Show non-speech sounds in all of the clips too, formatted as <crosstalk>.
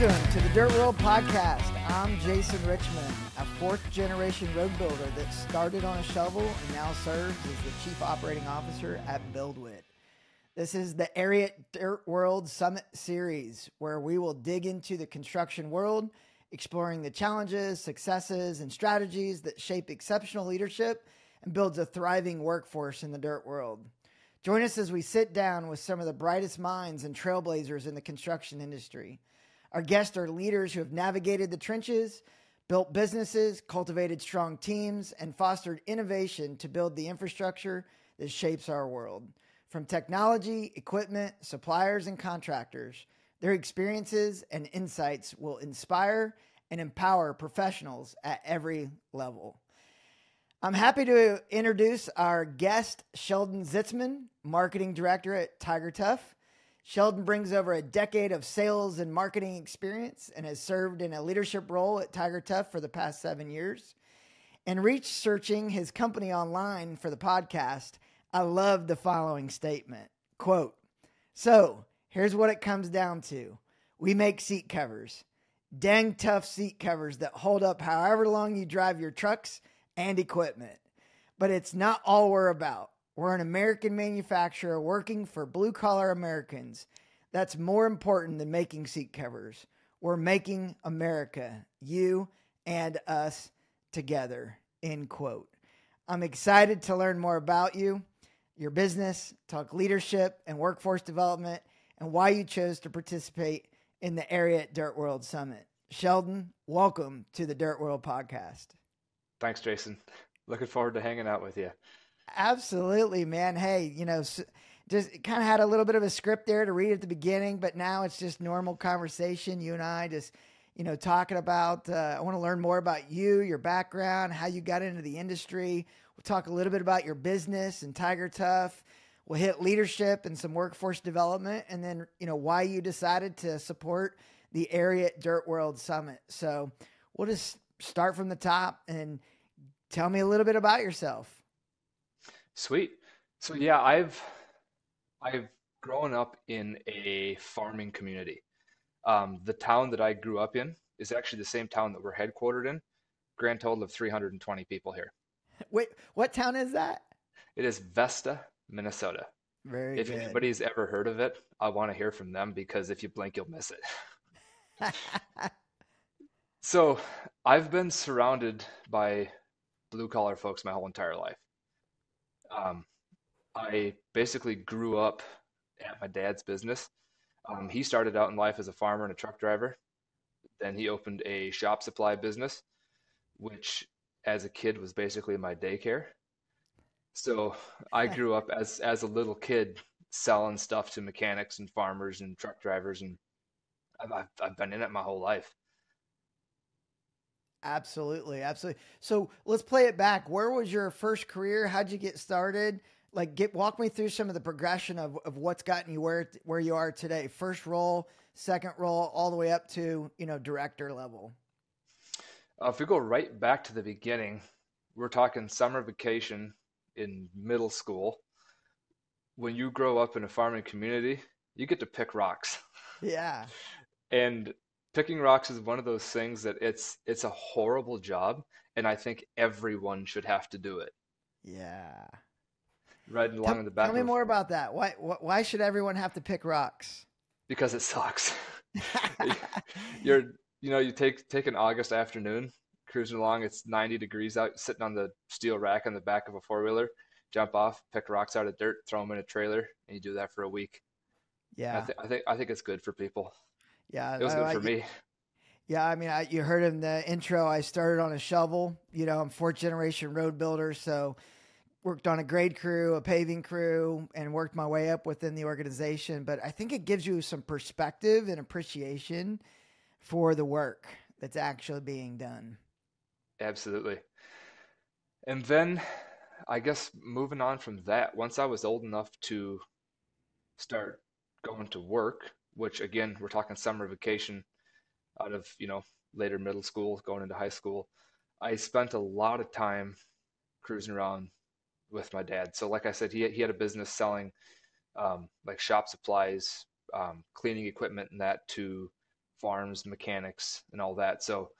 Welcome to the Dirt World Podcast. I'm Jason Richmond, a fourth generation road builder that started on a shovel and now serves as the Chief Operating Officer at BuildWitt. This is the Ariat Dirt World Summit Series, where we will dig into the construction world, exploring the challenges, successes, and strategies that shape exceptional leadership and builds a thriving workforce in the dirt world. Join us as we sit down with some of the brightest minds and trailblazers in the construction industry. Our guests are leaders who have navigated the trenches, built businesses, cultivated strong teams, and fostered innovation to build the infrastructure that shapes our world. From technology, equipment, suppliers, and contractors, their experiences and insights will inspire and empower professionals at every level. I'm happy to introduce our guest, Sheldon Zitzmann, Marketing Director at Tiger Tough. Sheldon brings over a decade of sales and marketing experience and has served in a leadership role at Tiger Tough for the past seven years. In researching his company online for the podcast, I love the following statement quote, So here's what it comes down to we make seat covers, dang tough seat covers that hold up however long you drive your trucks and equipment. But it's not all we're about. We're an American manufacturer working for blue collar Americans. That's more important than making seat covers. We're making America, you and us together. End quote. I'm excited to learn more about you, your business, talk leadership and workforce development, and why you chose to participate in the Ariat Dirt World Summit. Sheldon, welcome to the Dirt World Podcast. Thanks, Jason. Looking forward to hanging out with you. Absolutely, man. Hey, you know, just kind of had a little bit of a script there to read at the beginning, but now it's just normal conversation. You and I just, you know, talking about, uh, I want to learn more about you, your background, how you got into the industry. We'll talk a little bit about your business and Tiger Tough. We'll hit leadership and some workforce development, and then, you know, why you decided to support the Ariat Dirt World Summit. So we'll just start from the top and tell me a little bit about yourself. Sweet. So yeah, I've I've grown up in a farming community. Um, the town that I grew up in is actually the same town that we're headquartered in. Grand total of 320 people here. Wait, what town is that? It is Vesta, Minnesota. Very if good. anybody's ever heard of it, I want to hear from them because if you blink, you'll miss it. <laughs> <laughs> so I've been surrounded by blue collar folks my whole entire life. Um, I basically grew up at my dad's business. Um, he started out in life as a farmer and a truck driver. Then he opened a shop supply business, which as a kid was basically my daycare. So I <laughs> grew up as as a little kid selling stuff to mechanics and farmers and truck drivers, and I've I've been in it my whole life. Absolutely, absolutely. So let's play it back. Where was your first career? How'd you get started? Like, get walk me through some of the progression of, of what's gotten you where where you are today. First role, second role, all the way up to you know director level. Uh, if we go right back to the beginning, we're talking summer vacation in middle school. When you grow up in a farming community, you get to pick rocks. Yeah. and picking rocks is one of those things that it's it's a horrible job and i think everyone should have to do it. Yeah. Riding along tell, in the back tell me more about that. Why why should everyone have to pick rocks? Because it sucks. <laughs> You're you know you take take an august afternoon cruising along it's 90 degrees out sitting on the steel rack on the back of a four-wheeler jump off pick rocks out of dirt throw them in a trailer and you do that for a week. Yeah. I, th- I think i think it's good for people yeah, it was good I, for I, me. Yeah, I mean, I, you heard in the intro. I started on a shovel. You know, I'm fourth generation road builder, so worked on a grade crew, a paving crew, and worked my way up within the organization. But I think it gives you some perspective and appreciation for the work that's actually being done. Absolutely. And then I guess moving on from that, once I was old enough to start going to work, which again, we're talking summer vacation out of, you know, later middle school, going into high school. I spent a lot of time cruising around with my dad. So, like I said, he, he had a business selling um, like shop supplies, um, cleaning equipment, and that to farms, mechanics, and all that. So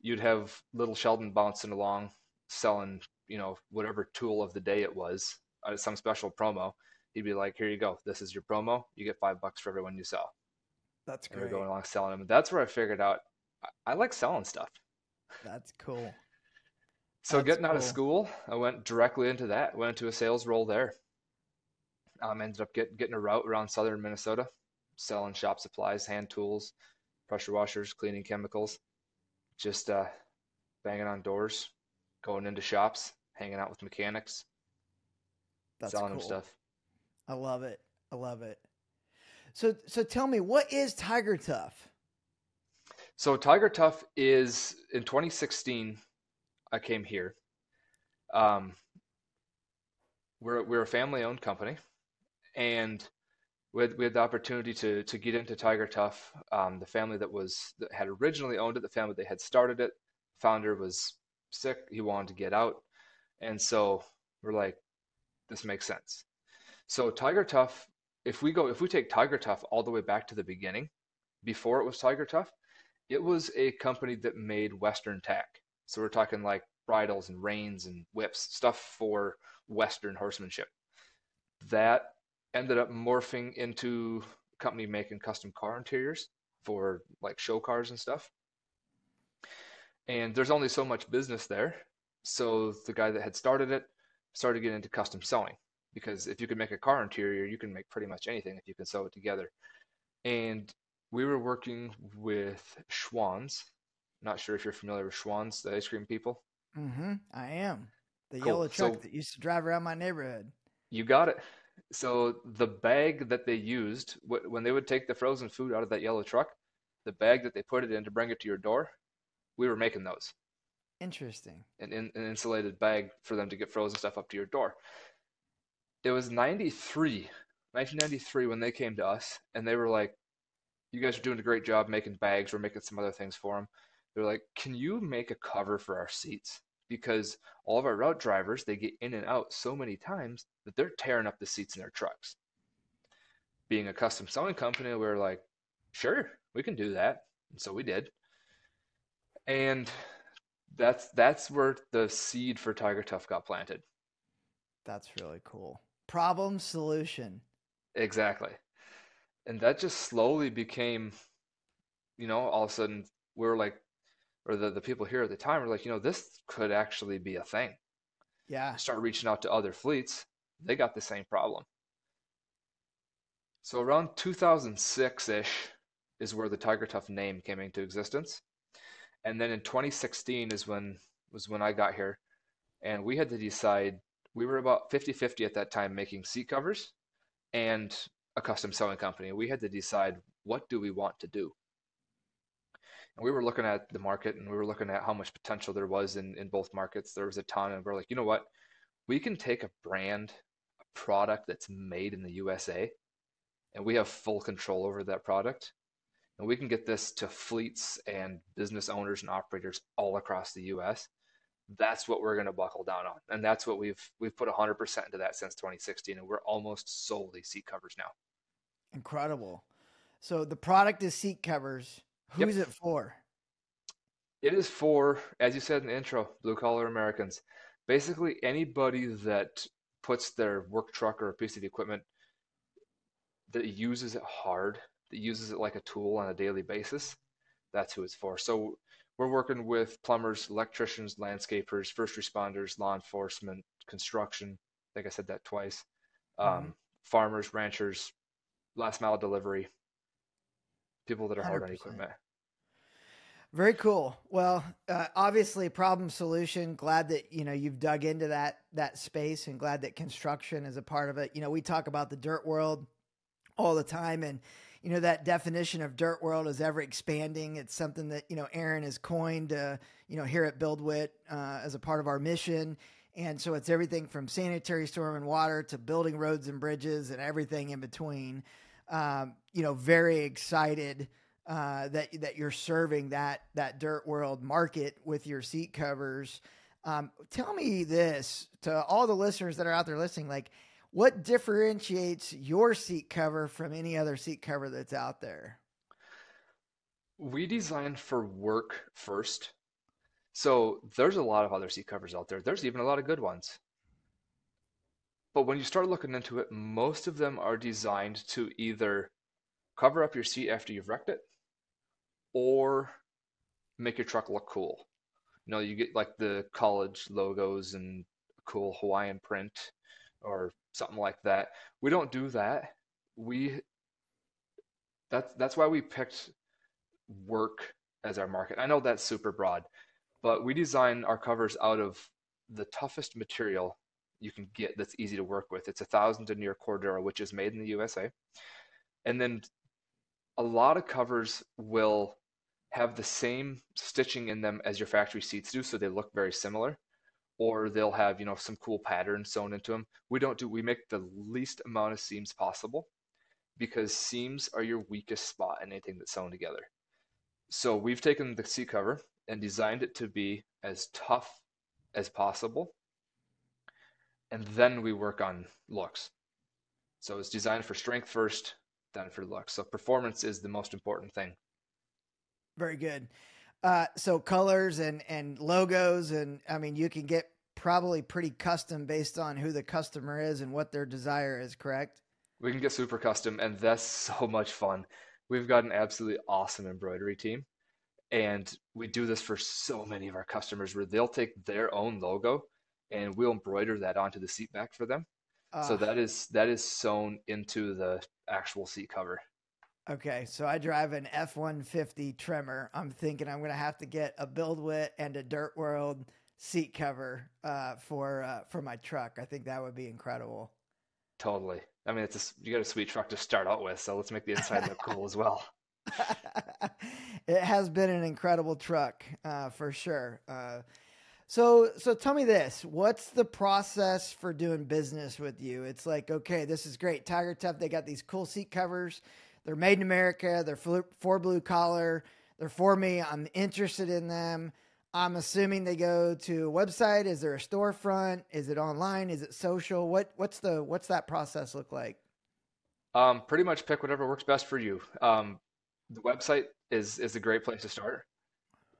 you'd have little Sheldon bouncing along, selling, you know, whatever tool of the day it was, uh, some special promo. He'd be like, "Here you go. This is your promo. You get five bucks for everyone you sell." That's great. we're going along selling them. That's where I figured out I, I like selling stuff. That's cool. So That's getting out of school, I went directly into that. Went into a sales role there. Um, ended up get, getting a route around southern Minnesota, selling shop supplies, hand tools, pressure washers, cleaning chemicals, just uh, banging on doors, going into shops, hanging out with mechanics, That's selling cool. them stuff. I love it. I love it. So so tell me, what is Tiger Tough? So Tiger Tough is in 2016. I came here. Um, we're we're a family-owned company, and we had, we had the opportunity to to get into Tiger Tough. Um, the family that was that had originally owned it, the family that had started it, founder was sick. He wanted to get out, and so we're like, this makes sense. So Tiger Tough, if we go, if we take Tiger Tough all the way back to the beginning, before it was Tiger Tough, it was a company that made Western tack. So we're talking like bridles and reins and whips, stuff for Western horsemanship. That ended up morphing into a company making custom car interiors for like show cars and stuff. And there's only so much business there. So the guy that had started it started getting into custom sewing because if you can make a car interior, you can make pretty much anything if you can sew it together. And we were working with Schwan's. Not sure if you're familiar with Schwan's, the ice cream people. Mm-hmm. I am. The Cool. yellow truck So- that used to drive around my neighborhood. You got it. So the bag that they used when they would take the frozen food out of that yellow truck, the bag that they put it in to bring it to your door, we were making those. Interesting. An, an insulated bag for them to get frozen stuff up to your door. It was 93, 1993 when they came to us and they were like, you guys are doing a great job making bags. We're making some other things for them. They're like, can you make a cover for our seats? Because all of our route drivers, they get in and out so many times that they're tearing up the seats in their trucks. Being a custom sewing company, we're like, sure, we can do that. And so we did. And that's that's where the seed for Tiger Tough got planted. That's really cool. Problem solution. Exactly. And that just slowly became, you know, all of a sudden we are like, or the, the people here at the time were like, you know, this could actually be a thing. Yeah. Start reaching out to other fleets. They got the same problem. So around 2006-ish is where the Tiger Tough name came into existence. And then in 2016 is when was when I got here and we had to decide we were about 50-50 at that time making seat covers and a custom sewing company. We had to decide what do we want to do. And we were looking at the market and we were looking at how much potential there was in, in both markets. There was a ton, and we're like, you know what? We can take a brand, a product that's made in the USA, and we have full control over that product. And we can get this to fleets and business owners and operators all across the US. That's what we're going to buckle down on. And that's what we've we've put 100% into that since 2016 and we're almost solely seat covers now. Incredible. So the product is seat covers. Yep. Who's it for? It is for, as you said in the intro, blue collar Americans. Basically, anybody that puts their work truck or a piece of equipment that uses it hard, that uses it like a tool on a daily basis, that's who it's for. So we're working with plumbers, electricians, landscapers, first responders, law enforcement, construction. I think I said that twice. Um, Mhm. Farmers, ranchers, last mile delivery, people that are hard on 100%. equipment. Very cool. Well, uh, obviously, problem solution. Glad that you know you've dug into that that space, and glad that construction is a part of it. You know, we talk about the dirt world all the time, and you know that definition of dirt world is ever expanding. It's something that you know Aaron has coined. Uh, you know, here at BuildWitt uh, as a part of our mission. And so it's everything from sanitary storm and water to building roads and bridges and everything in between. Um, you know, very excited uh, that that you're serving that that dirt world market with your seat covers. Um, tell me this to all the listeners that are out there listening, like what differentiates your seat cover from any other seat cover that's out there? We design for work first. So there's a lot of other seat covers out there. There's even a lot of good ones. But when you start looking into it, most of them are designed to either cover up your seat after you've wrecked it or make your truck look cool. You know, you get like the college logos and cool Hawaiian print or something like that. We don't do that. We that's that's why we picked work as our market. I know that's super broad, but we design our covers out of the toughest material you can get that's easy to work with. It's a thousand denier Cordura, which is made in the USA. And then a lot of covers will have the same stitching in them as your factory seats do, so they look very similar. Or they'll have, you know, some cool patterns sewn into them. We don't do we make the least amount of seams possible because seams are your weakest spot in anything that's sewn together. So we've taken the seat cover and designed it to be as tough as possible. And then we work on looks. So it's designed for strength first, then for looks. So performance is the most important thing. Very good. Uh, so colors and and logos and I mean you can get probably pretty custom based on who the customer is and what their desire is, correct? We can get super custom and that's <laughs> so much fun. We've got an absolutely awesome embroidery team and we do this for so many of our customers where they'll take their own logo and we'll embroider that onto the seat back for them. Uh, so that is that is sewn into the actual seat cover. Okay, so I drive an F one fifty Tremor. I'm thinking I'm gonna have to get a BuildWitt and a Dirt World seat cover uh, for uh, for my truck. I think that would be incredible. Totally. I mean, it's a, you got a sweet truck to start out with, so let's make the inside look cool as well. <laughs> <laughs> it has been an incredible truck uh, for sure. Uh, so, so tell me this: What's the process for doing business with you? It's like, okay, this is great. Tiger Tough, they got these cool seat covers. They're made in America. They're for blue collar. They're for me. I'm interested in them. I'm assuming they go to a website. Is there a storefront? Is it online? Is it social? What what's the what's that process look like? Um, pretty much pick whatever works best for you. Um, the website is is a great place to start,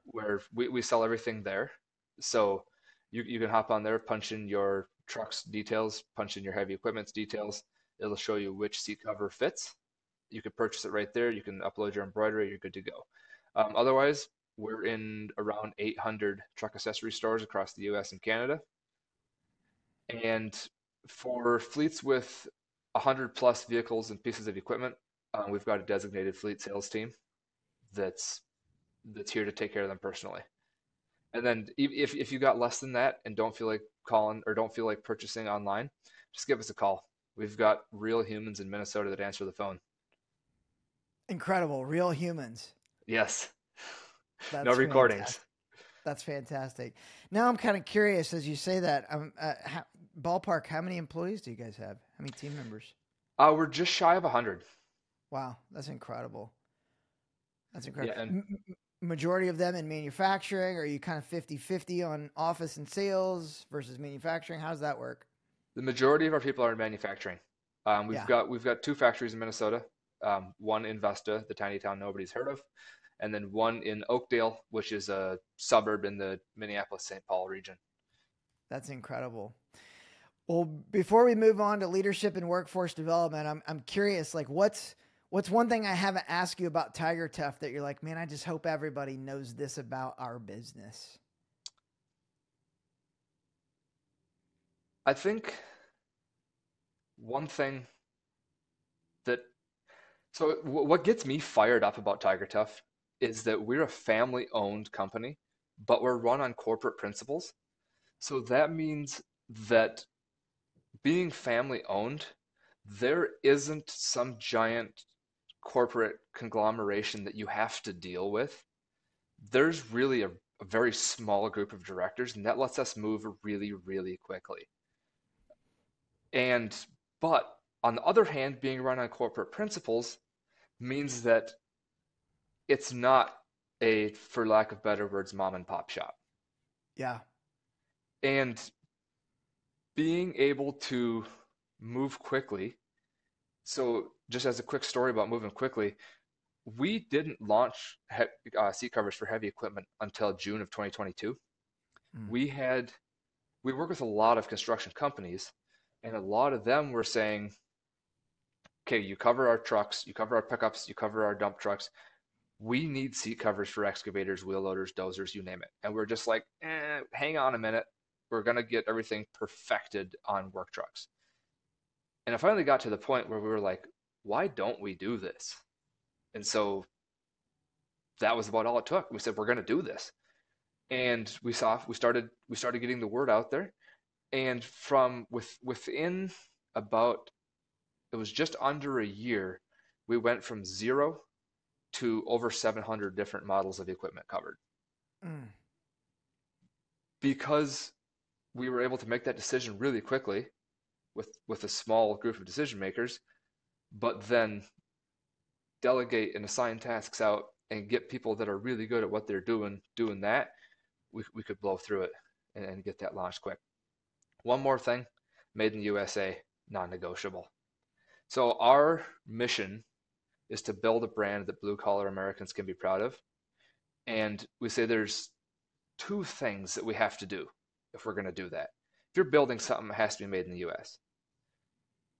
where we, we sell everything there. So you you can hop on there, punch in your truck's details, punch in your heavy equipment's details. It'll show you which seat cover fits. You can purchase it right there. You can upload your embroidery. You're good to go. Um, otherwise, we're in around 800 truck accessory stores across the U.S. and Canada. And for fleets with 100 plus vehicles and pieces of equipment, uh, we've got a designated fleet sales team that's that's here to take care of them personally. And then if if you got less than that and don't feel like calling or don't feel like purchasing online, just give us a call. We've got real humans in Minnesota that answer the phone. Incredible, real humans. Yes. That's no recordings. Fantastic. That's fantastic. Now I'm kind of curious as you say that. Um, uh, how, ballpark, how many employees do you guys have? How many team members? Uh, we're just shy of hundred. Wow, that's incredible. That's incredible. Yeah, and- M- majority of them in manufacturing? Are you kind of 50 50 on office and sales versus manufacturing? How does that work? The majority of our people are in manufacturing. Um, we've yeah. got we've got two factories in Minnesota. Um, one in Vesta, the tiny town nobody's heard of, and then one in Oakdale, which is a suburb in the Minneapolis St. Paul region. That's incredible. Well, before we move on to leadership and workforce development, I'm I'm curious, like what's What's one thing I haven't asked you about Tiger Tough that you're like, man, I just hope everybody knows this about our business? I think one thing that so what gets me fired up about Tiger Tough is that we're a family owned company, but we're run on corporate principles. So that means that being family owned, there isn't some giant corporate conglomeration that you have to deal with, there's really a, a very small group of directors, and that lets us move really, really quickly. And, but on the other hand, being run on corporate principles means that it's not a, for lack of better words, mom and pop shop. Yeah. And being able to move quickly. So just as a quick story about moving quickly, we didn't launch he- uh, seat covers for heavy equipment until June of 2022. Mm. We had we work with a lot of construction companies, and a lot of them were saying, "Okay, you cover our trucks, you cover our pickups, you cover our dump trucks. We need seat covers for excavators, wheel loaders, dozers, you name it." And we're just like, eh, "Hang on a minute, we're gonna get everything perfected on work trucks." And I finally got to the point where we were like, "Why don't we do this?" And so that was about all it took. We said, we're going to do this. And we saw, we started, we started getting the word out there. And from with, within about, it was just under a year, we went from zero to over 700 different models of equipment covered. Mm. Because we were able to make that decision really quickly with, with a small group of decision makers, but then delegate and assign tasks out and get people that are really good at what they're doing doing that, we, we could blow through it and, and get that launched quick. One more thing, made in the USA, non-negotiable. So our mission is to build a brand that blue collar Americans can be proud of. And we say there's two things that we have to do if we're going to do that. If you're building something, it has to be made in the US.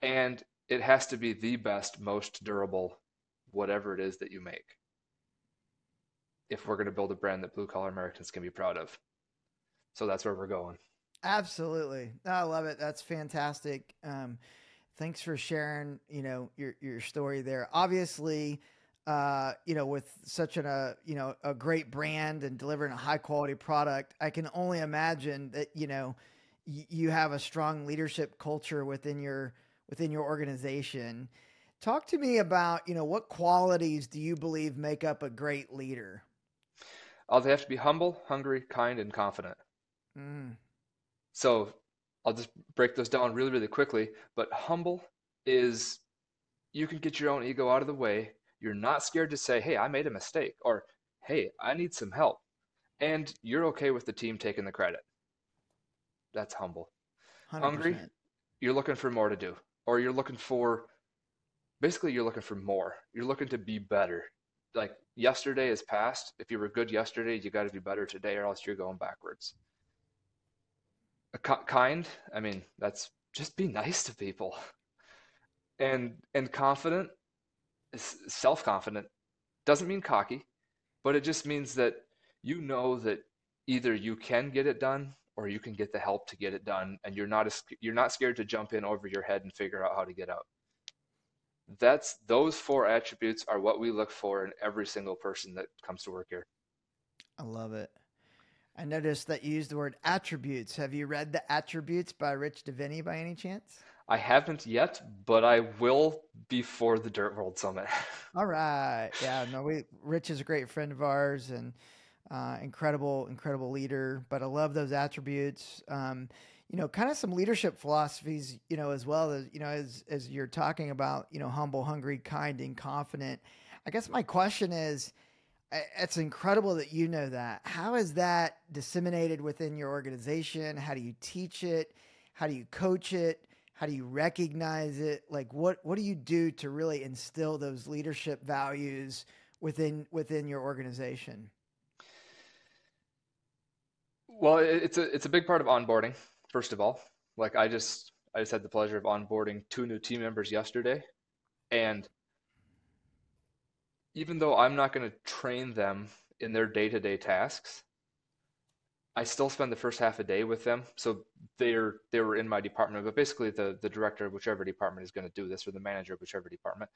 And it has to be the best, most durable whatever it is that you make if we're going to build a brand that blue collar Americans can be proud of. So that's where we're going. Absolutely. I love it. That's fantastic. Um, thanks for sharing, you know, your, your story there. Obviously, uh, you know, with such an, a, uh, you know, a great brand and delivering a high quality product, I can only imagine that, you know, y- you have a strong leadership culture within your, within your organization. Talk to me about, you know, what qualities do you believe make up a great leader? Oh, they have to be humble, hungry, kind, and confident. Mm. So I'll just break those down really, really quickly. But humble is you can get your own ego out of the way. You're not scared to say, hey, I made a mistake, or hey, I need some help. And you're okay with the team taking the credit. That's humble. 100%. Hungry, you're looking for more to do, or you're looking for basically you're looking for more. You're looking to be better. Like yesterday is past. If you were good yesterday, you got to be better today, or else you're going backwards. Kind, I mean, that's just be nice to people. And and confident, self confident, doesn't mean cocky, but it just means that you know that either you can get it done or you can get the help to get it done, and you're not a, you're not scared to jump in over your head and figure out how to get out that's those four attributes are what we look for in every single person that comes to work here. I love it. I noticed that you used the word attributes. Have you read The Attributes by Rich Diviney by any chance? I haven't yet, but I will before the Dirt World Summit. <laughs> All right. Yeah, no, we Rich is a great friend of ours and uh, incredible, incredible leader. But I love those attributes. Um, you know, kind of some leadership philosophies, you know, as well as, you know, as, as you're talking about, you know, humble, hungry, kind, and confident. I guess my question is, it's incredible that you know that. How is that disseminated within your organization? How do you teach it? How do you coach it? How do you recognize it? Like what what do you do to really instill those leadership values within within your organization? Well, it's a it's a big part of onboarding first of all. Like I just I just had the pleasure of onboarding two new team members yesterday and even though I'm not going to train them in their day-to-day tasks, I still spend the first half a day with them. So they're they were in my department, but basically the the director of whichever department is going to do this, or the manager of whichever department,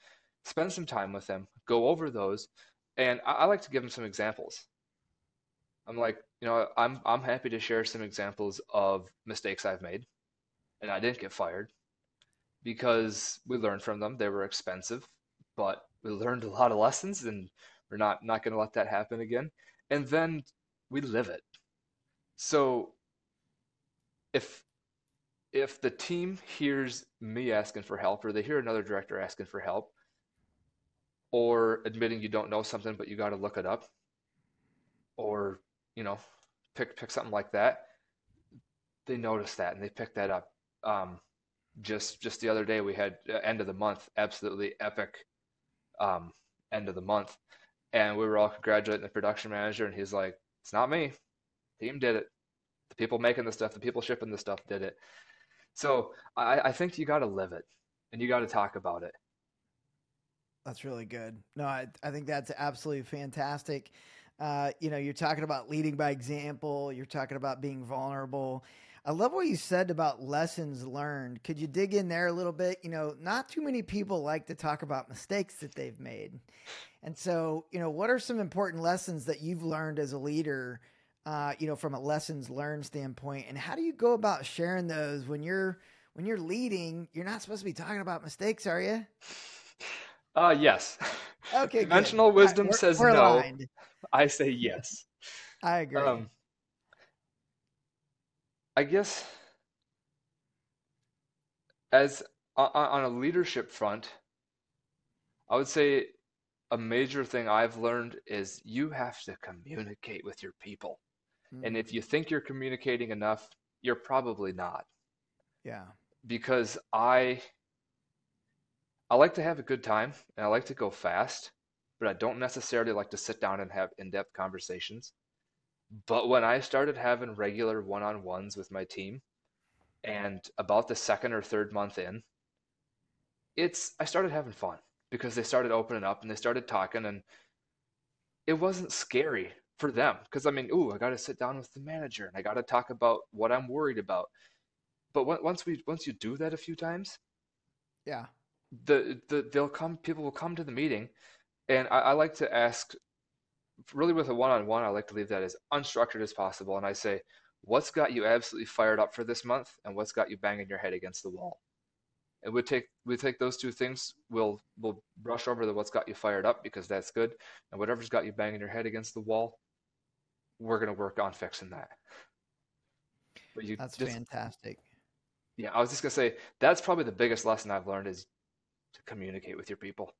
spend some time with them, go over those, and I, I like to give them some examples. I'm like, you know, I'm I'm happy to share some examples of mistakes I've made, and I didn't get fired because we learned from them. They were expensive, but we learned a lot of lessons, and we're not not going to let that happen again. And then we live it. So if if the team hears me asking for help, or they hear another director asking for help, or admitting you don't know something but you got to look it up, or you know, pick pick something like that, they notice that and they pick that up. Um, just just the other day we had uh, end of the month absolutely epic um, end of the month, and we were all congratulating the production manager, and he's like, "It's not me. The Team did it. The people making the stuff, the people shipping the stuff did it." So I, I think you got to live it, and you got to talk about it. That's really good. No, I, I think that's absolutely fantastic. Uh, you know, you're talking about leading by example. You're talking about being vulnerable. I love what you said about lessons learned. Could you dig in there a little bit? You know, not too many people like to talk about mistakes that they've made. And so, you know, what are some important lessons that you've learned as a leader, uh, you know, from a lessons learned standpoint? And how do you go about sharing those when you're when you're leading? You're not supposed to be talking about mistakes, are you? Uh yes. Okay. <laughs> Conventional wisdom we're, says we're no. aligned. I say yes. I agree. Um, I guess as on, a leadership front, I would say a major thing I've learned is you have to communicate with your people. And Mm, if you think you're communicating enough, you're probably not. yeah. Because I I like to have a good time and I like to go fast, but I don't necessarily like to sit down and have in-depth conversations. But when I started having regular one-on-ones with my team, and about the second or third month in, it's I started having fun because they started opening up and they started talking and it wasn't scary for them because I mean, ooh, I got to sit down with the manager and I got to talk about what I'm worried about. But once we once you do that a few times, Yeah. the the they'll come people will come to the meeting and I, I like to ask really with a one-on-one I like to leave that as unstructured as possible. And I say what's got you absolutely fired up for this month and what's got you banging your head against the wall? And we take we take those two things we'll we'll brush over the what's got you fired up because that's good. And whatever's got you banging your head against the wall we're going to work on fixing that. But you That's just fantastic. yeah I was just going to say that's probably the biggest lesson I've learned is to communicate with your people.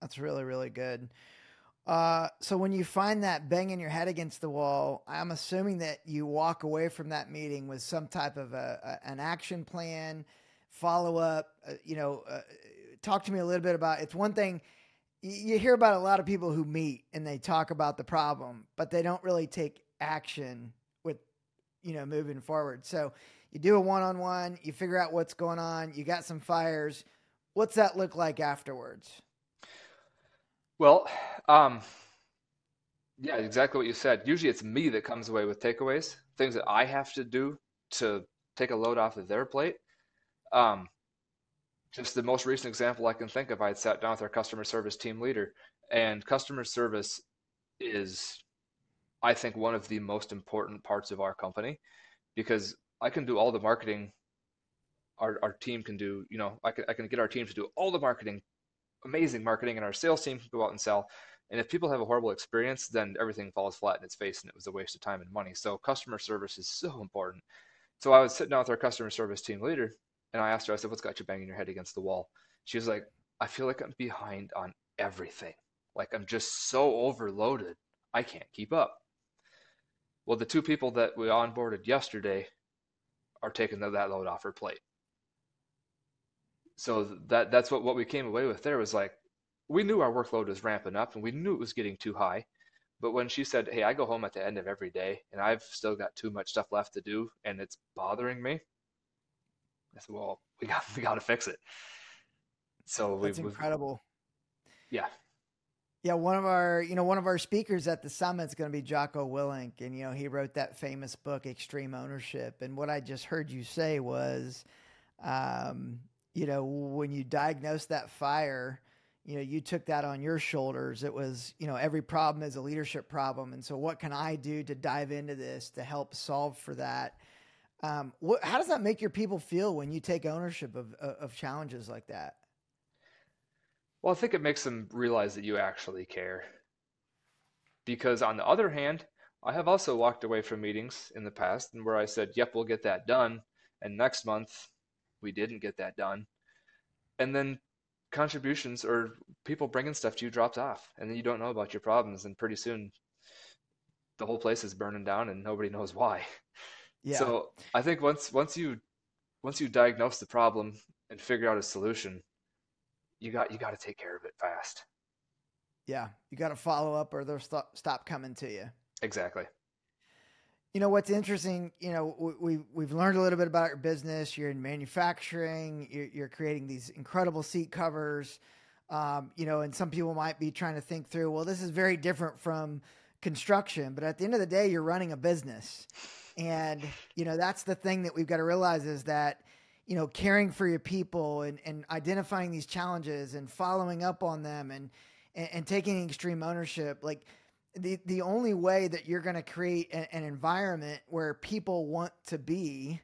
That's really, really good. Uh, so when you find that banging your head against the wall, I'm assuming that you walk away from that meeting with some type of a, a an action plan, follow up. Uh, you know, uh, talk to me a little bit about. It's one thing you hear about a lot of people who meet and they talk about the problem, but they don't really take action with, you know, moving forward. So you do a one on one, you figure out what's going on, you got some fires. What's that look like afterwards? Well, um, yeah, exactly what you said. Usually it's me that comes away with takeaways, things that I have to do to take a load off of their plate. Um, just the most recent example I can think of, I had sat down with our customer service team leader, and customer service is, I think, one of the most important parts of our company because I can do all the marketing our, our team can do, you know, I can, I can get our team to do all the marketing amazing marketing and our sales team can go out and sell. And if people have a horrible experience, then everything falls flat in its face and it was a waste of time and money. So customer service is so important. So I was sitting down with our customer service team leader and I asked her, I said, what's got you banging your head against the wall? She was like, I feel like I'm behind on everything. Like I'm just so overloaded. I can't keep up. Well, the two people that we onboarded yesterday are taking that load off her plate so that that's what what we came away with there was like we knew our workload was ramping up and we knew it was getting too high but when she said hey i go home at the end of every day and i've still got too much stuff left to do and it's bothering me i said well we got we got to fix it so That's incredible. yeah Yeah, one of our, you know, one of our speakers at the summit is going to be Jocko Willink, and you know, he wrote that famous book, Extreme Ownership. And what I just heard you say was, um, you know, when you diagnosed that fire, you know, you took that on your shoulders. It was, you know, every problem is a leadership problem, and so what can I do to dive into this to help solve for that? Um, what, how does that make your people feel when you take ownership of of of challenges like that? well i think it makes them realize that you actually care because on the other hand i have also walked away from meetings in the past and where i said yep we'll get that done and next month we didn't get that done. And then contributions or people bringing stuff to you drops off and then you don't know about your problems and pretty soon the whole place is burning down and nobody knows why. <laughs> Yeah, so i think once once you once you diagnose the problem and figure out a solution you got you got to take care of it fast. Yeah, you got to follow up or they'll stop, stop coming to you. Exactly. You know what's interesting? You know we we've learned a little bit about your business. You're in manufacturing. You're, creating these incredible seat covers. Um, you know, and some people might be trying to think through. Well, this is very different from construction, but at the end of the day, you're running a business, and you know that's the thing that we've got to realize is that you know caring for your people and and identifying these challenges and following up on them and and, and taking extreme ownership, like the the only way that you're going to create a, an environment where people want to be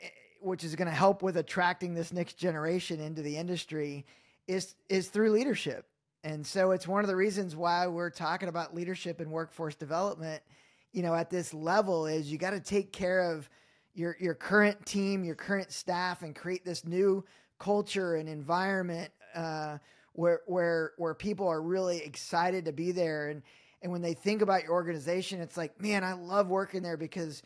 eh, which is going to help with attracting this next generation into the industry is is through leadership. And so it's one of the reasons why we're talking about leadership and workforce development you know at this level is you got to take care of your your current team your current staff and create this new culture and environment uh, where where where people are really excited to be there. And and when they think about your organization, it's like, man, I love working there because,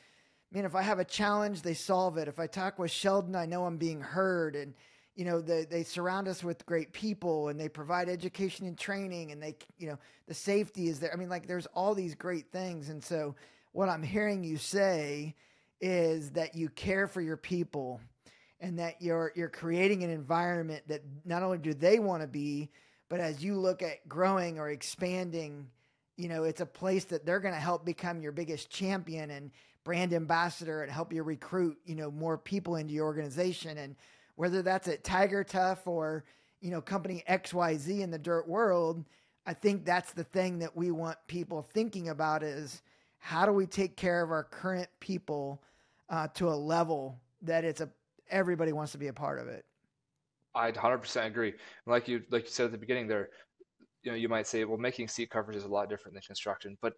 man, if I have a challenge, they solve it. If I talk with Sheldon, I know I'm being heard. And, you know, they, they surround us with great people and they provide education and training and they, you know, the safety is there. I mean, like there's all these great things. And so what I'm hearing you say is that you care for your people and that you're you're creating an environment that not only do they want to be, but as you look at growing or expanding you know, it's a place that they're going to help become your biggest champion and brand ambassador and help you recruit, you know, more people into your organization. And whether that's at Tiger Tough or, you know, company XYZ in the dirt world, I think that's the thing that we want people thinking about is how do we take care of our current people uh, to a level that it's a everybody wants to be a part of it. I'd 100% agree. Like you like you said at the beginning there, you know, you might say, well, making seat covers is a lot different than construction, but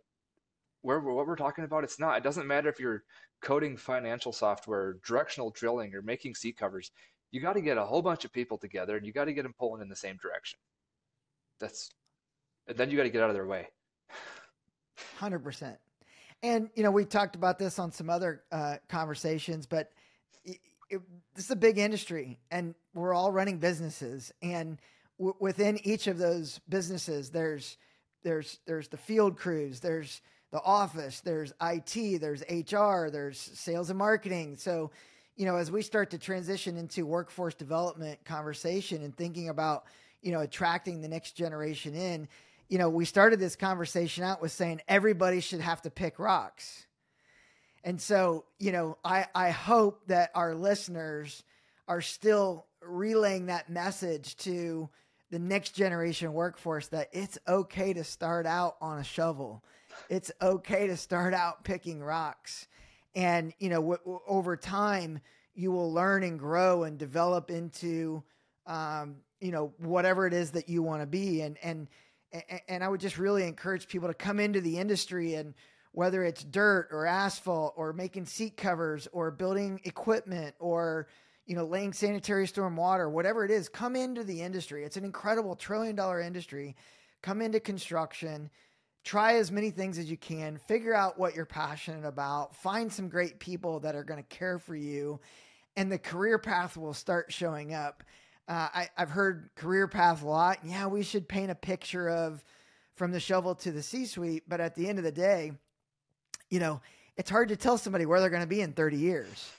where what we're talking about, it's not. It doesn't matter if you're coding financial software, directional drilling, or making seat covers. You got to get a whole bunch of people together, and you got to get them pulling in the same direction. That's, and then you got to get out of their way. Hundred percent. And you know, we talked about this on some other uh, conversations, but it, it, this is a big industry, and we're all running businesses, and w- within each of those businesses, there's there's there's the field crews, there's the office, there's IT, there's HR, there's sales and marketing. So, you know, as we start to transition into workforce development conversation and thinking about, you know, attracting the next generation in, you know, we started this conversation out with saying everybody should have to pick rocks. And so, you know, I, I hope that our listeners are still relaying that message to the next generation workforce that it's okay to start out on a shovel. It's okay to start out picking rocks. And, you know, w- w- over time, you will learn and grow and develop into, um, you know, whatever it is that you want to be. And, and, and I would just really encourage people to come into the industry and whether it's dirt or asphalt or making seat covers or building equipment or, you know, laying sanitary storm water, whatever it is, come into the industry. It's an incredible trillion dollar industry. Come into construction, try as many things as you can, figure out what you're passionate about, find some great people that are going to care for you, and the career path will start showing up. Uh, I, I've heard career path a lot. Yeah, we should paint a picture of from the shovel to the C suite, but at the end of the day, you know, it's hard to tell somebody where they're going to be in 30 years.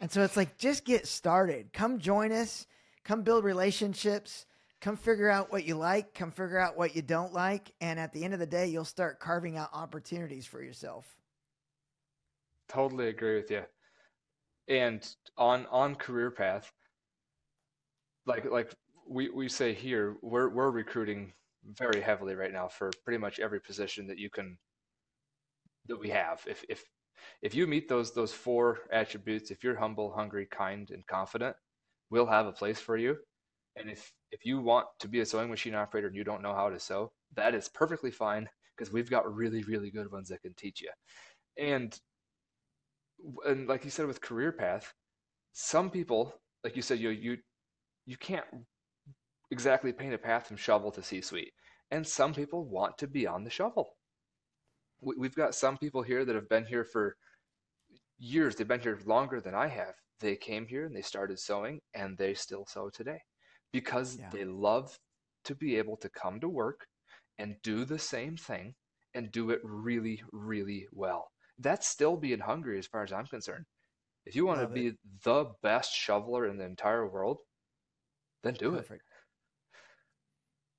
And so it's like, just get started. Come join us. Come build relationships. Come figure out what you like. Come figure out what you don't like. And at the end of the day, you'll start carving out opportunities for yourself. Totally agree with you. And on on career path, like like we, we say here, we're we're recruiting very heavily right now for pretty much every position that you can that we have. If if if you meet those those four attributes, if you're humble, hungry, kind, and confident, we'll have a place for you. And if if you want to be a sewing machine operator and you don't know how to sew, that is perfectly fine because we've got really really good ones that can teach you. And and like you said with career path, some people, like you said, you you you can't exactly paint a path from shovel to C-suite. And some people want to be on the shovel we've got some people here that have been here for years. They've been here longer than I have. They came here and they started sewing and they still sew today because yeah. they love to be able to come to work and do the same thing and do it really, really well. That's still being hungry as far as I'm concerned. If you want Love to be it. the best shoveler in the entire world, then do Perfect. it.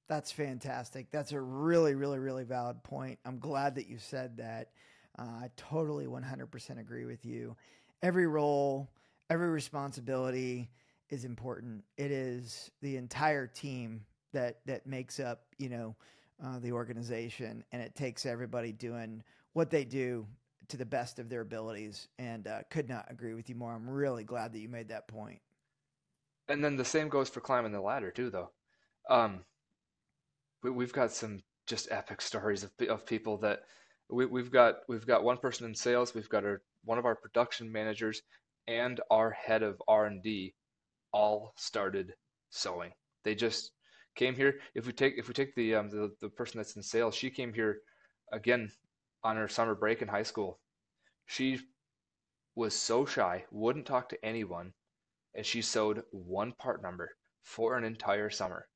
That's fantastic. That's a really, really, really valid point. I'm glad that you said that. Uh, I totally 100% agree with you. Every role, every responsibility is important. It is the entire team that that makes up, you know, uh, the organization, and it takes everybody doing what they do to the best of their abilities. And uh, could not agree with you more. I'm really glad that you made that point. And then the same goes for climbing the ladder too, though. Um, we, we've got some just epic stories of of people that we, we've got we've got one person in sales, we've got our one of our production managers, and our head of R and D, all started sewing. They just came here. If we take if we take the um, the the person that's in sales, she came here again on her summer break in high school. She was so shy, wouldn't talk to anyone, and she sewed one part number for an entire summer.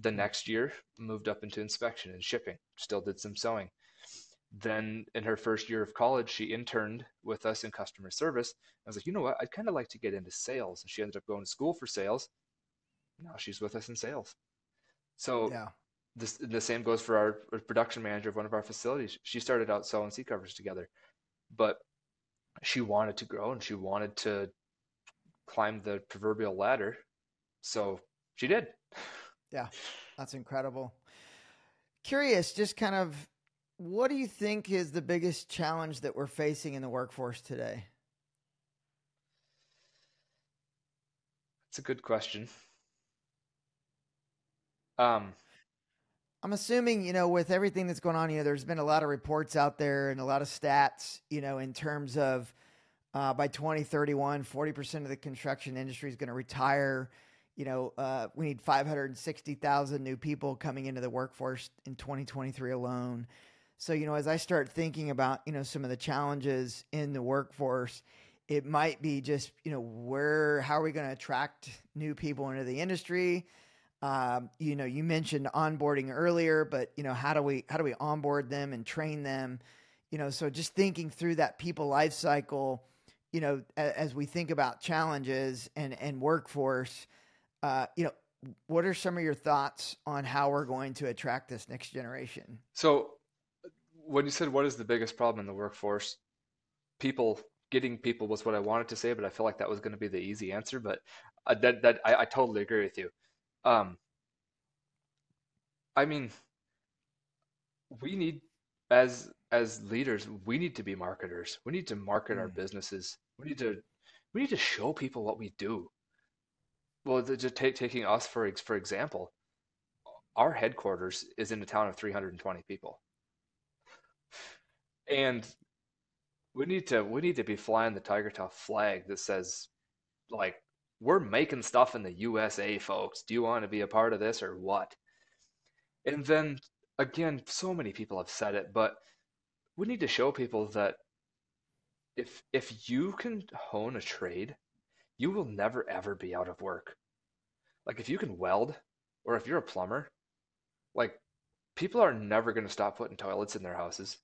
The next year, moved up into inspection and shipping, still did some sewing. Then, in her first year of college, she interned with us in customer service. I was like, you know what? I'd kind of like to get into sales. And she ended up going to school for sales. Now she's with us in sales. So, yeah. This, the same goes for our, production manager of one of our facilities. She started out selling seat covers together, but she wanted to grow and she wanted to climb the proverbial ladder. So she did. Yeah, that's incredible. Curious, just kind of what do you think is the biggest challenge that we're facing in the workforce today? That's a good question. Um, I'm assuming, you know, with everything that's going on, you know, there's been a lot of reports out there and a lot of stats, you know, in terms of uh, by 2031, 40% of the construction industry is going to retire you know, uh, we need 560,000 new people coming into the workforce in 2023 alone. So, you know, as I start thinking about, you know, some of the challenges in the workforce, it might be just, you know, where, how are we going to attract new people into the industry? Um, you know, you mentioned onboarding earlier, but you know, how do we how do we onboard them and train them? You know, so just thinking through that people life cycle, you know, as, as we think about challenges and and workforce, uh, you know, what are some of your thoughts on how we're going to attract this next generation? So, when you said what is the biggest problem in the workforce, people getting people was what I wanted to say, but I feel like that was going to be the easy answer. But uh, that that I, I, totally agree with you. Um, I mean, we need as as leaders, we need to be marketers. We need to market mm. our businesses. We need to we need to show people what we do well, just take, taking us for for example, our headquarters is in a town of 320 people, and we need to we need to be flying the Tiger Tough flag that says, like, we're making stuff in the USA, folks. Do you want to be a part of this or what? And then again, so many people have said it, but we need to show people that if if you can hone a trade you will never ever be out of work. Like if you can weld or if you're a plumber, like people are never going to stop putting toilets in their houses.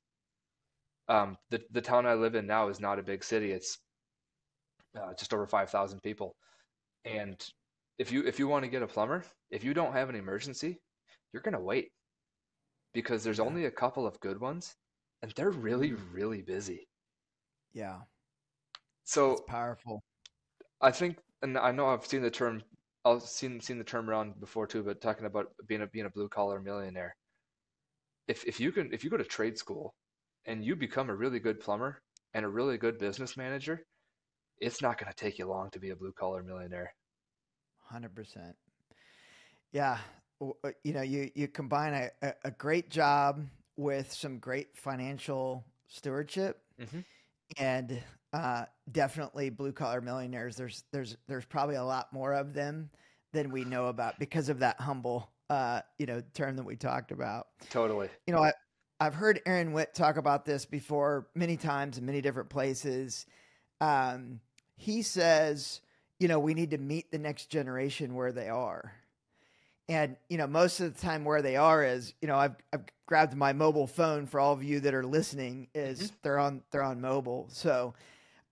Um, the the town I live in now is not a big city. It's uh, just over five thousand people, and if you if you want to get a plumber, if you don't have an emergency, you're gonna wait because there's yeah. only a couple of good ones, and they're really really busy. Yeah. So it's powerful. I think, and I know I've seen the term, I've seen seen the term around before too, but talking about being a being a blue collar millionaire. If if you can if you go to trade school, and you become a really good plumber and a really good business manager, it's not going to take you long to be a blue collar millionaire. Hundred percent. Yeah, uh, you know, you you combine a, a great job with some great financial stewardship, mm-hmm. and uh, definitely blue collar millionaires. There's there's there's probably a lot more of them than we know about because of that humble uh, you know term that we talked about. Totally. You know, I I've heard Aaron Witt talk about this before many times in many different places. Um, he says, you know, we need to meet the next generation where they are. And you know, most of the time where they are is, you know, I've, I've grabbed my mobile phone for all of you that are listening. Is mm-hmm. they're on they're on mobile. So,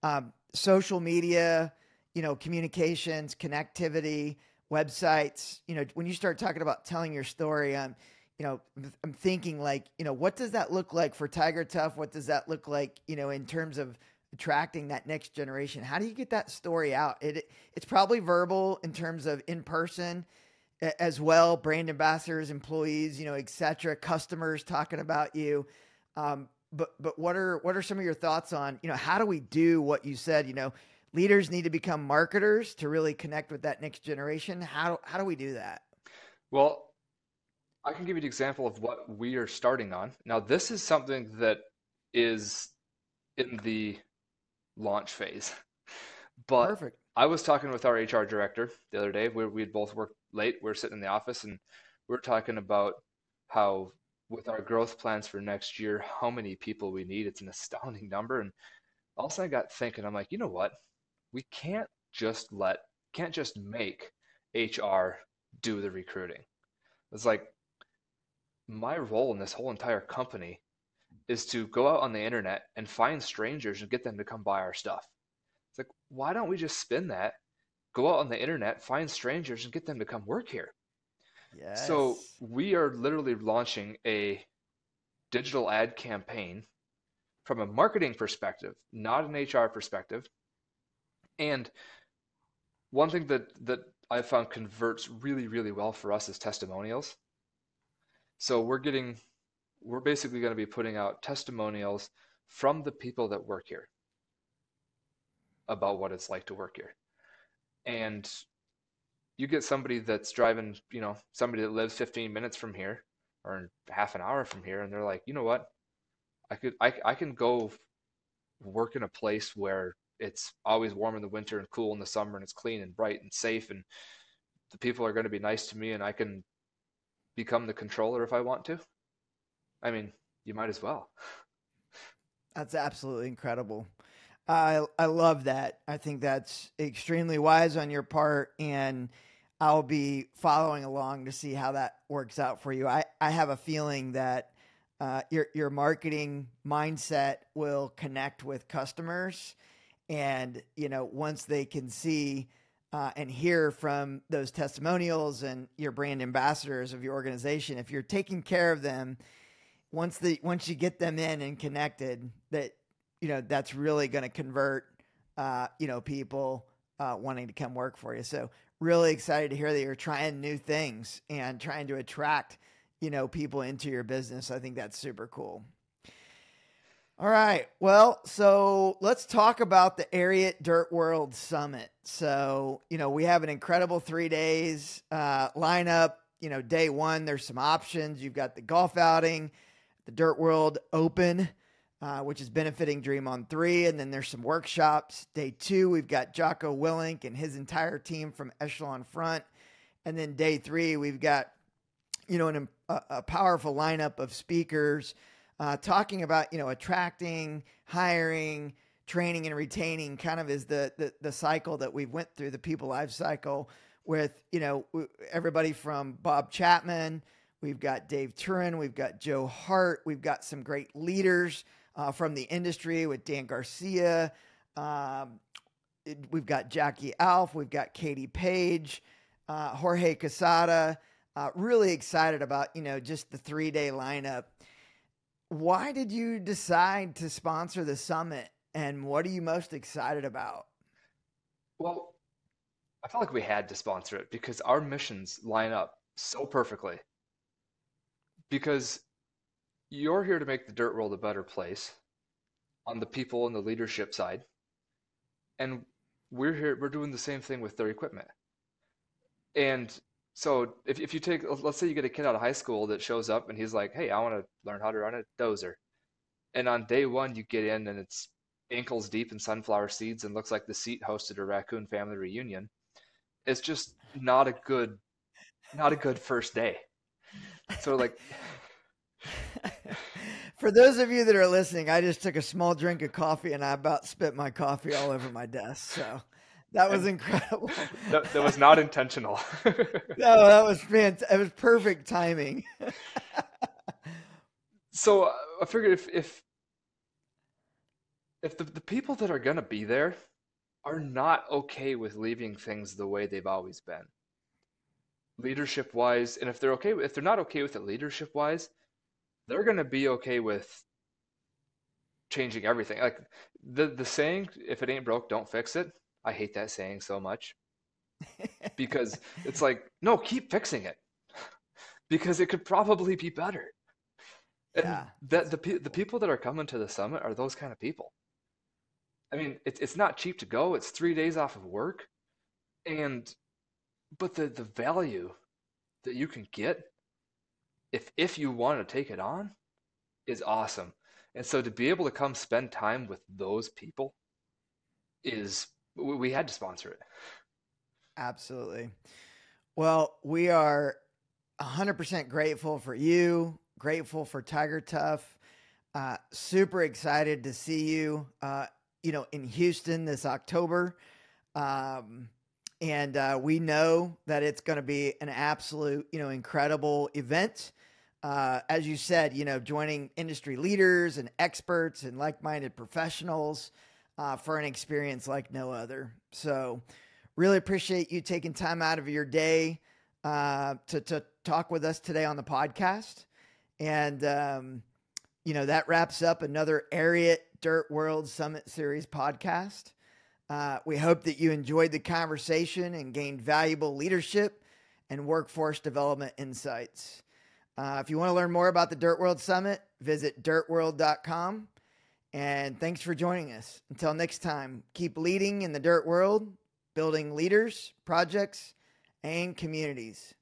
um, social media, you know, communications, connectivity, websites. You know, when you start talking about telling your story, I'm, you know, I'm thinking like, you know, what does that look like for Tiger Tough? What does that look like, you know, in terms of attracting that next generation? How do you get that story out? It it's probably verbal in terms of in person as well, brand ambassadors, employees, you know, etc., customers talking about you. Um, but but what are what are some of your thoughts on you know how do we do what you said? You know, leaders need to become marketers to really connect with that next generation. How how do we do that? Well, I can give you an example of what we are starting on. Now, this is something that is in the launch phase. But Perfect. I was talking with our HR director the other day. We we'd both worked late. We are sitting in the office and we are talking about how with our growth plans for next year, how many people we need. It's an astounding number. And also I got thinking, I'm like, you know what? We can't just let can't just make HR do the recruiting. It's like my role in this whole entire company is to go out on the internet and find strangers and get them to come buy our stuff. It's like, why don't we just spin that, go out on the internet, find strangers, and get them to come work here? Yes. So we are literally launching a digital ad campaign from a marketing perspective, not an HR perspective. And one thing that that I found converts really, really well for us is testimonials. So we're getting we're basically going to be putting out testimonials from the people that work here about what it's like to work here. And you get somebody that's driving, you know, somebody that lives 15 minutes from here or half an hour from here, and they're like, you know what, I could, I, I can go work in a place where it's always warm in the winter and cool in the summer, and it's clean and bright and safe, and the people are going to be nice to me, and I can become the controller if I want to. I mean, you might as well. <laughs> That's absolutely incredible. I I love that. I think that's extremely wise on your part, and I'll be following along to see how that works out for you. I, I have a feeling that uh, your your marketing mindset will connect with customers, and you know once they can see uh, and hear from those testimonials and your brand ambassadors of your organization, if you're taking care of them once the once you get them in and connected, that you know that's really going to convert uh, you know people uh, wanting to come work for you. So really excited to hear that you're trying new things and trying to attract you know people into your business. I think that's super cool. All right. Well, so let's talk about the Ariat Dirt World Summit. So, you know, we have an incredible three days uh, lineup. You know, day one, there's some options. You've got the golf outing, the Dirt World Open, uh, which is benefiting Dream on three. And then there's some workshops. Day two, we've got Jocko Willink and his entire team from Echelon Front. And then day three, we've got, you know, an, a, a powerful lineup of speakers uh, talking about, you know, attracting, hiring, training and retaining kind of is the, the, the cycle that we've went through, the people life cycle with, you know, everybody from Bob Chapman – We've got Dave Turin. We've got Joe Hart. We've got some great leaders uh, from the industry with Dan Garcia. Um, it, we've got Jackie Alf. We've got Katie Page, uh, Jorge Casada. Uh, really excited about you know just the three day lineup. Why did you decide to sponsor the summit, and what are you most excited about? Well, I felt like we had to sponsor it because our missions line up so perfectly because you're here to make the dirt world a better place on the people and the leadership side. And we're here, we're doing the same thing with their equipment. And so if, if you take, let's say you get a kid out of high school that shows up and he's like, hey, I want to learn how to run a dozer. And on day one, you get in and it's ankles deep in sunflower seeds and looks like the seat hosted a raccoon family reunion. It's just not a good, not a good first day. So like <laughs> For those of you that are listening, I just took a small drink of coffee and I about spit my coffee all over my desk. So That was incredible. <laughs> that, that was not intentional. <laughs> no, that was fantastic. It was perfect timing. so uh, I figured if if if the, the people that are gonna be there are not okay with leaving things the way they've always been, leadership wise, and if they're okay if they're not okay with it leadership wise, they're gonna be okay with changing everything. Like the the saying, if it ain't broke, don't fix it. I hate that saying so much because <laughs> it's like, no, keep fixing it <laughs> because it could probably be better. And Yeah, that the the people that are coming to the summit are those kind of people. I mean, it's it's not cheap to go. It's three days off of work, and but the the value that you can get if if you want to take it on is awesome. And so to be able to come spend time with those people is we had to sponsor it. Absolutely. Well, we are 100% grateful for you, grateful for Tiger Tough. Uh, super excited to see you, uh, you know, in Houston this October. Um, and uh, we know that it's going to be an absolute, you know, incredible event. Uh, as you said, you know, joining industry leaders and experts and like minded professionals uh, for an experience like no other. So, really appreciate you taking time out of your day uh, to, to talk with us today on the podcast. And, um, you know, that wraps up another Ariat Dirt World Summit Series podcast. Uh, we hope that you enjoyed the conversation and gained valuable leadership and workforce development insights. Uh, if you want to learn more about the Dirt World Summit, visit dirtworld.com. And thanks for joining us. Until next time, keep leading in the dirt world, building leaders, projects, and communities.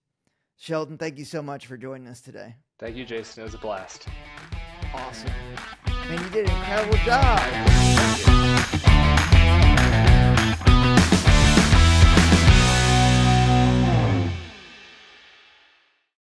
Sheldon, thank you so much for joining us today. Thank you, Jason. It was a blast. Awesome. Man, you did an incredible job.